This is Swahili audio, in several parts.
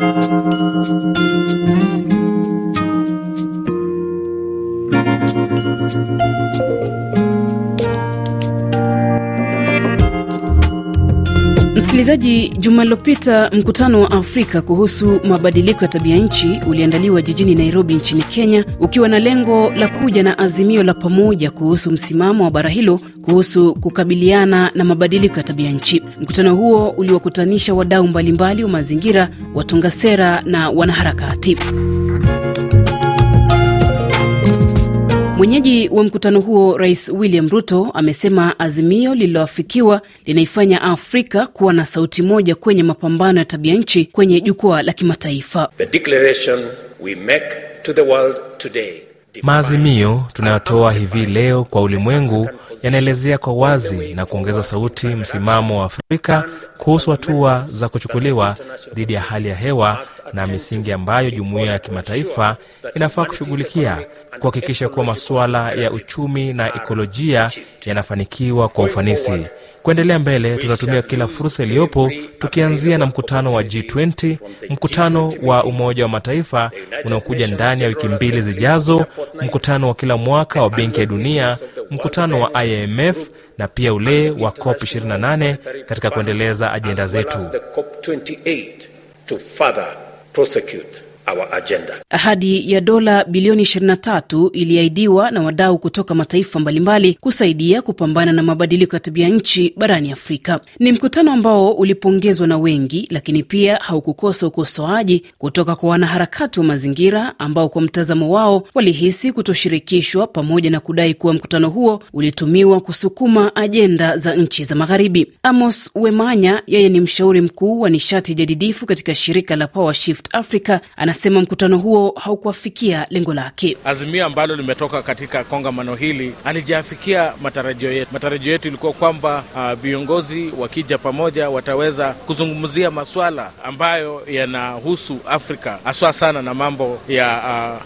Thank you. Msikilizaji, juma lilopita mkutano wa Afrika kuhusu mabadiliko ya tabia nchi uliandaliwa jijini Nairobi nchini Kenya, ukiwa na lengo la kuja na azimio la pamoja kuhusu msimamo wa bara hilo kuhusu kukabiliana na mabadiliko ya tabia nchi. Mkutano huo uliwakutanisha wadau mbalimbali wa mazingira, watunga sera na wanaharakati. Mwenyeji wa mkutano huo Rais William Ruto amesema azimio lililoafikiwa linaifanya Afrika kuwa na sauti moja kwenye mapambano ya tabia nchi kwenye jukwaa la kimataifa. Maazimio tunayotoa hivi leo kwa ulimwengu yanaelezea kwa wazi na kuongeza sauti msimamo wa Afrika kuhusu hatua za kuchukuliwa dhidi ya hali ya hewa na misingi ambayo jumuiya ya kimataifa inafaa kushughulikia kuhakikisha kuwa masuala ya uchumi na ekolojia yanafanikiwa kwa ufanisi. Kuendelea mbele, tutatumia kila fursa iliyopo, tukianzia na mkutano wa G20, mkutano wa Umoja wa Mataifa unaokuja ndani ya wiki mbili zijazo, mkutano wa kila mwaka wa Benki ya Dunia, mkutano wa IMF na pia ule wa COP 28 katika kuendeleza ajenda zetu. Ahadi ya dola bilioni 23 iliahidiwa na wadau kutoka mataifa mbalimbali kusaidia kupambana na mabadiliko ya tabia nchi barani Afrika. Ni mkutano ambao ulipongezwa na wengi, lakini pia haukukosa ukosoaji kutoka kwa wanaharakati wa mazingira ambao kwa mtazamo wao walihisi kutoshirikishwa, pamoja na kudai kuwa mkutano huo ulitumiwa kusukuma ajenda za nchi za Magharibi. Amos Wemanya, yeye ni mshauri mkuu wa nishati jadidifu katika shirika la Power Shift Africa, anasema mkutano huo haukuafikia lengo lake. Azimio ambalo limetoka katika kongamano hili halijafikia matarajio yetu. Matarajio yetu ilikuwa kwamba viongozi uh, wakija pamoja wataweza kuzungumzia maswala ambayo yanahusu Afrika haswa sana na mambo ya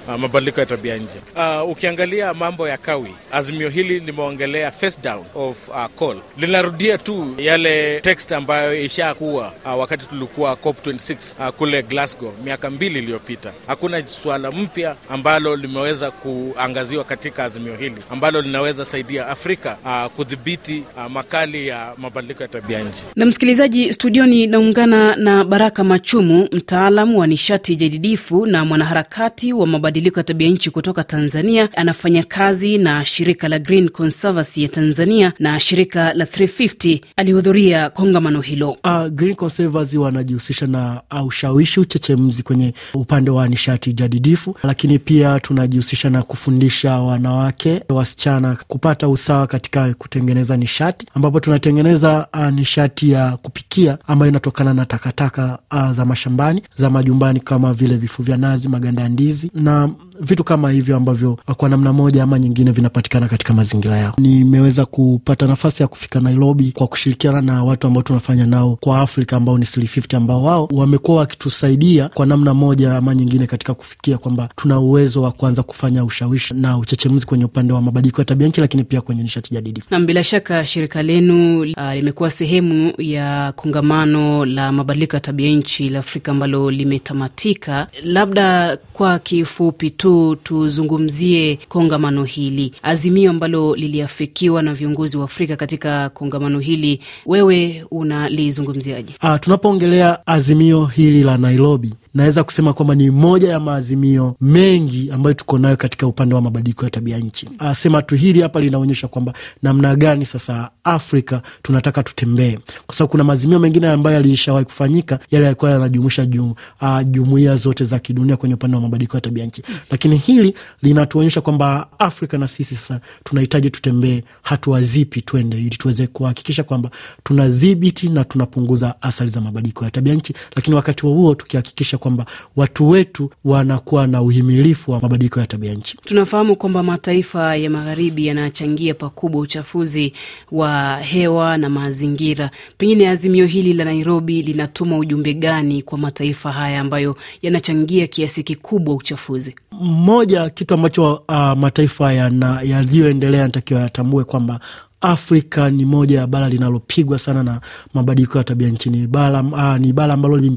uh, uh, mabadiliko ya tabia nje. Uh, ukiangalia mambo ya kawi, azimio hili limeongelea face down of uh, coal, linarudia tu yale text ambayo ishakuwa uh, wakati tulikuwa COP 26 uh, kule Glasgow miaka mbili iliyopita. Hakuna suala mpya ambalo limeweza kuangaziwa katika azimio hili ambalo linaweza saidia Afrika uh, kudhibiti uh, makali ya mabadiliko ya tabia nchi. Na msikilizaji, studioni naungana na Baraka Machumu, mtaalam wa nishati jadidifu na mwanaharakati wa mabadiliko ya tabia nchi kutoka Tanzania. Anafanya kazi na shirika la Green Conservancy ya Tanzania na shirika la 350. Alihudhuria kongamano hilo. Uh, Green Conservancy wanajihusisha na ushawishi, uchechemzi kwenye upande wa nishati jadidifu, lakini pia tunajihusisha na kufundisha wanawake, wasichana kupata usawa katika kutengeneza nishati, ambapo tunatengeneza nishati ya kupikia ambayo inatokana na takataka za mashambani, za majumbani, kama vile vifu vya nazi, maganda ya ndizi na vitu kama hivyo ambavyo kwa namna moja ama nyingine vinapatikana katika mazingira yao. Nimeweza kupata nafasi ya kufika Nairobi kwa kushirikiana na watu ambao tunafanya nao kwa Afrika ambao ni 350 ambao wao wamekuwa wakitusaidia kwa namna moja ama nyingine katika kufikia kwamba tuna uwezo wa kuanza kufanya ushawishi na uchechemzi kwenye upande wa mabadiliko ya tabia nchi, lakini pia kwenye nishati jadidifu. Nam, bila shaka shirika lenu uh, limekuwa sehemu ya kongamano la mabadiliko ya tabia nchi la Afrika ambalo limetamatika. Labda kwa kifupi tu tuzungumzie kongamano hili, azimio ambalo liliafikiwa na viongozi wa Afrika katika kongamano hili, wewe unalizungumziaje? Uh, tunapoongelea azimio hili la Nairobi naweza kusema kwamba ni moja ya maazimio mengi ambayo tuko nayo katika upande wa mabadiliko ya tabia nchi. Sema tu hili hapa linaonyesha kwamba namna gani sasa Afrika tunataka tutembee, kwa sababu kuna maazimio mengine ambayo yalishawahi kufanyika, yale yalikuwa yanajumuisha jum, uh, jumuia zote za kidunia kwenye upande wa mabadiliko ya tabia nchi, lakini hili linatuonyesha kwamba Afrika na sisi sasa tunahitaji tutembee hatua zipi twende, ili tuweze kuhakikisha kwamba tunadhibiti na tunapunguza athari za mabadiliko ya tabia nchi, lakini wakati huo tukihakikisha kwamba watu wetu wanakuwa na uhimilifu wa mabadiliko ya tabia nchi. Tunafahamu kwamba mataifa ya magharibi yanachangia pakubwa uchafuzi wa hewa na mazingira. Pengine azimio hili la Nairobi linatuma ujumbe gani kwa mataifa haya ambayo yanachangia kiasi kikubwa uchafuzi? Mmoja kitu ambacho uh, mataifa yaliyoendelea yanatakiwa yatambue kwamba Afrika ni moja ya bara linalopigwa sana na mabadiliko ya tabia nchini. Uh, ni bara ambalo lim,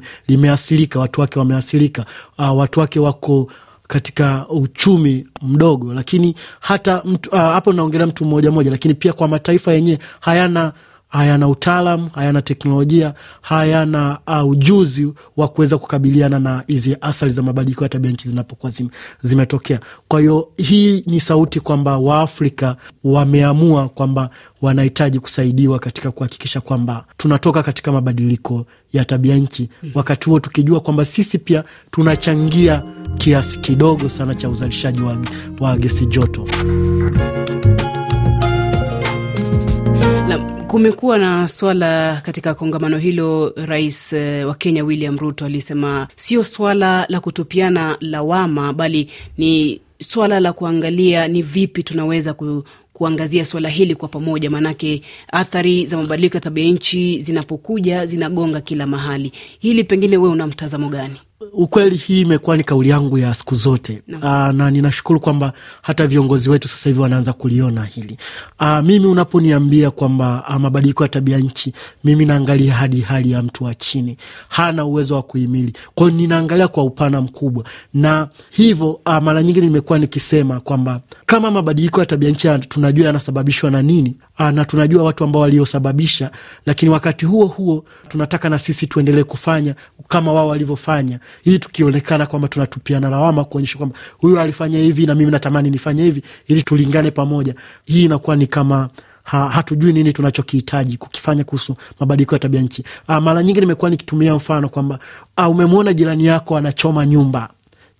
watu wake wameathirika, uh, watu wake wako katika uchumi mdogo, lakini hata mtu hapo, uh, naongelea mtu mmoja mmoja, lakini pia kwa mataifa yenyewe hayana hayana utaalam, hayana teknolojia, hayana uh, ujuzi wa kuweza kukabiliana na hizi athari za mabadiliko ya tabia nchi zinapokuwa zim, zimetokea. Kwa hiyo hii ni sauti kwamba Waafrika wameamua kwamba wanahitaji kusaidiwa katika kuhakikisha kwamba tunatoka katika mabadiliko ya tabia nchi, wakati huo tukijua kwamba sisi pia tunachangia kiasi kidogo sana cha uzalishaji wa, wa gesi joto. Kumekuwa na swala katika kongamano hilo. Rais wa Kenya William Ruto alisema sio swala la kutupiana lawama, bali ni swala la kuangalia ni vipi tunaweza ku, kuangazia swala hili kwa pamoja, maanake athari za mabadiliko ya tabia nchi zinapokuja zinagonga kila mahali. Hili pengine wewe una mtazamo gani? Ukweli, hii imekuwa ni kauli yangu ya siku zote no. Aa, na ninashukuru kwamba hata viongozi wetu sasa hivi wanaanza kuliona hili. Aa, mimi unaponiambia kwamba mabadiliko ya tabia nchi, mimi naangalia hadi hali ya mtu wa chini, hana uwezo wa kuhimili. Kwa hiyo ninaangalia kwa upana mkubwa, na hivyo mara nyingi nimekuwa nikisema kwamba kama mabadiliko ya tabia nchi tunajua yanasababishwa na nini, aa, na tunajua watu ambao waliosababisha, lakini wakati huo huo tunataka na sisi tuendelee kufanya kama wao walivyofanya hii tukionekana kwamba tunatupiana lawama, kuonyesha kwamba huyu alifanya hivi na mimi natamani nifanye hivi ili tulingane pamoja. Hii inakuwa ni kama ha, hatujui nini tunachokihitaji kukifanya kuhusu mabadiliko ya tabia nchi. Mara nyingi nimekuwa nikitumia mfano kwamba umemwona jirani yako anachoma nyumba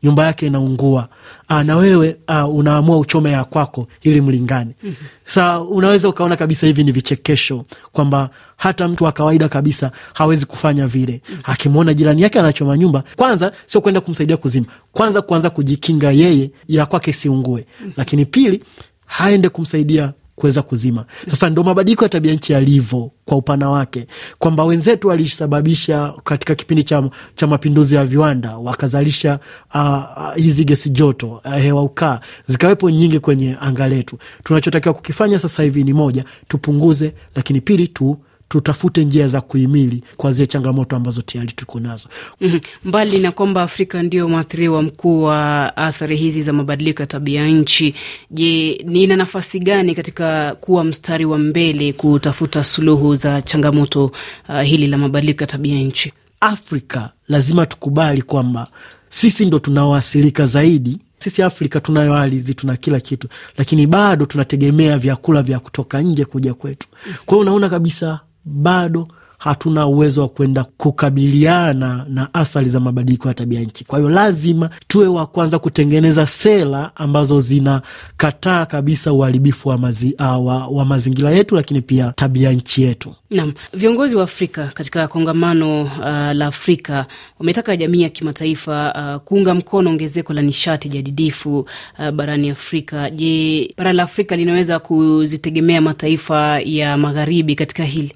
nyumba yake inaungua, aa, na wewe aa, unaamua uchome ya kwako ili mlingane. mm -hmm. Sa unaweza ukaona kabisa hivi ni vichekesho kwamba hata mtu wa kawaida kabisa hawezi kufanya vile. mm -hmm. Akimwona jirani yake anachoma nyumba, kwanza sio kwenda kumsaidia kuzima, kwanza kuanza kujikinga yeye ya kwake siungue. mm -hmm. Lakini pili haende kumsaidia kuweza kuzima. Sasa ndo mabadiliko ya tabia nchi yalivyo kwa upana wake, kwamba wenzetu walisababisha katika kipindi cha, cha mapinduzi ya viwanda wakazalisha uh, hizi gesi joto uh, hewa ukaa zikawepo nyingi kwenye anga letu. Tunachotakiwa kukifanya sasa hivi ni moja, tupunguze, lakini pili tu tutafute njia za kuhimili kwa zile changamoto ambazo tayari tuko nazo. mm -hmm. Mbali na kwamba Afrika ndio mwathiriwa mkuu wa athari hizi za mabadiliko ya tabia nchi, je, nina nafasi gani katika kuwa mstari wa mbele kutafuta suluhu za changamoto uh, hili la mabadiliko ya tabia nchi? Afrika lazima tukubali kwamba sisi ndo tunaoathirika zaidi. Sisi Afrika tunayo ardhi, tuna kila kitu, lakini bado tunategemea vyakula vya kutoka nje kuja kwetu. Kwa hiyo unaona kabisa bado hatuna uwezo wa kwenda kukabiliana na athari za mabadiliko ya tabia nchi. Kwa hiyo lazima tuwe wa kwanza kutengeneza sera ambazo zinakataa kabisa uharibifu wa, mazi, wa, wa mazingira yetu, lakini pia tabia nchi yetu. Naam, viongozi wa Afrika katika kongamano uh, la Afrika wametaka jamii ya kimataifa uh, kuunga mkono ongezeko la nishati jadidifu uh, barani Afrika. Je, bara la Afrika linaweza kuzitegemea mataifa ya magharibi katika hili?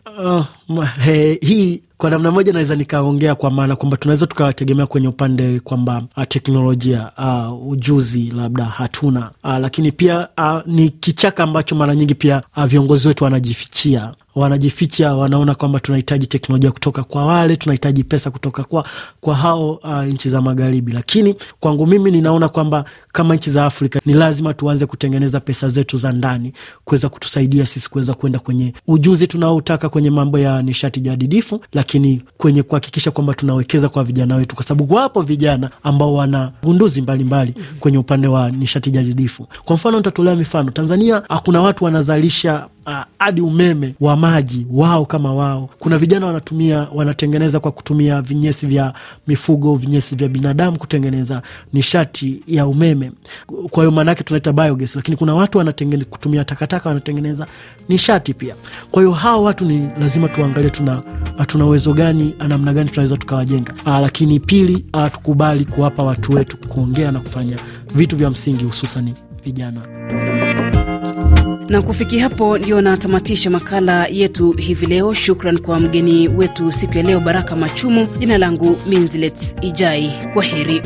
Uh, he, hii kwa namna moja naweza nikaongea kwa maana kwamba tunaweza tukawategemea kwenye upande kwamba teknolojia uh, ujuzi labda hatuna uh, lakini pia uh, ni kichaka ambacho mara nyingi pia uh, viongozi wetu wanajifichia wanajificha wanaona kwamba tunahitaji teknolojia kutoka kwa wale, tunahitaji pesa kutoka kwa, kwa hao uh, nchi za magharibi. Lakini kwangu mimi ninaona kwamba kama nchi za Afrika ni lazima tuanze kutengeneza pesa zetu za ndani kuweza kutusaidia sisi kuweza kwenda kwenye ujuzi tunaotaka kwenye mambo ya nishati jadidifu, lakini kwenye kuhakikisha kwamba tunawekeza kwa vijana wetu, kwa sababu wapo vijana ambao wana gunduzi mbalimbali mbali kwenye upande wa nishati jadidifu. Kwa mfano nitatolea mifano Tanzania, kuna watu wanazalisha hadi uh, umeme wa maji wao kama wao. Kuna vijana wanatumia wanatengeneza kwa kutumia vinyesi vya mifugo, vinyesi vya binadamu kutengeneza nishati ya umeme. Kwa hiyo maanake tunaita biogas, lakini kuna watu wanatengeneza kutumia takataka wanatengeneza nishati pia. Kwa hiyo hawa watu ni lazima tuangalie tuna tuna uwezo gani, namna gani tunaweza tukawajenga. Uh, lakini pili, uh, tukubali kuwapa watu wetu kuongea na kufanya vitu vya msingi, hususani vijana na kufikia hapo ndio natamatisha makala yetu hivi leo. Shukran kwa mgeni wetu siku ya leo, Baraka Machumu. Jina langu Minzilet Ijai, kwa heri.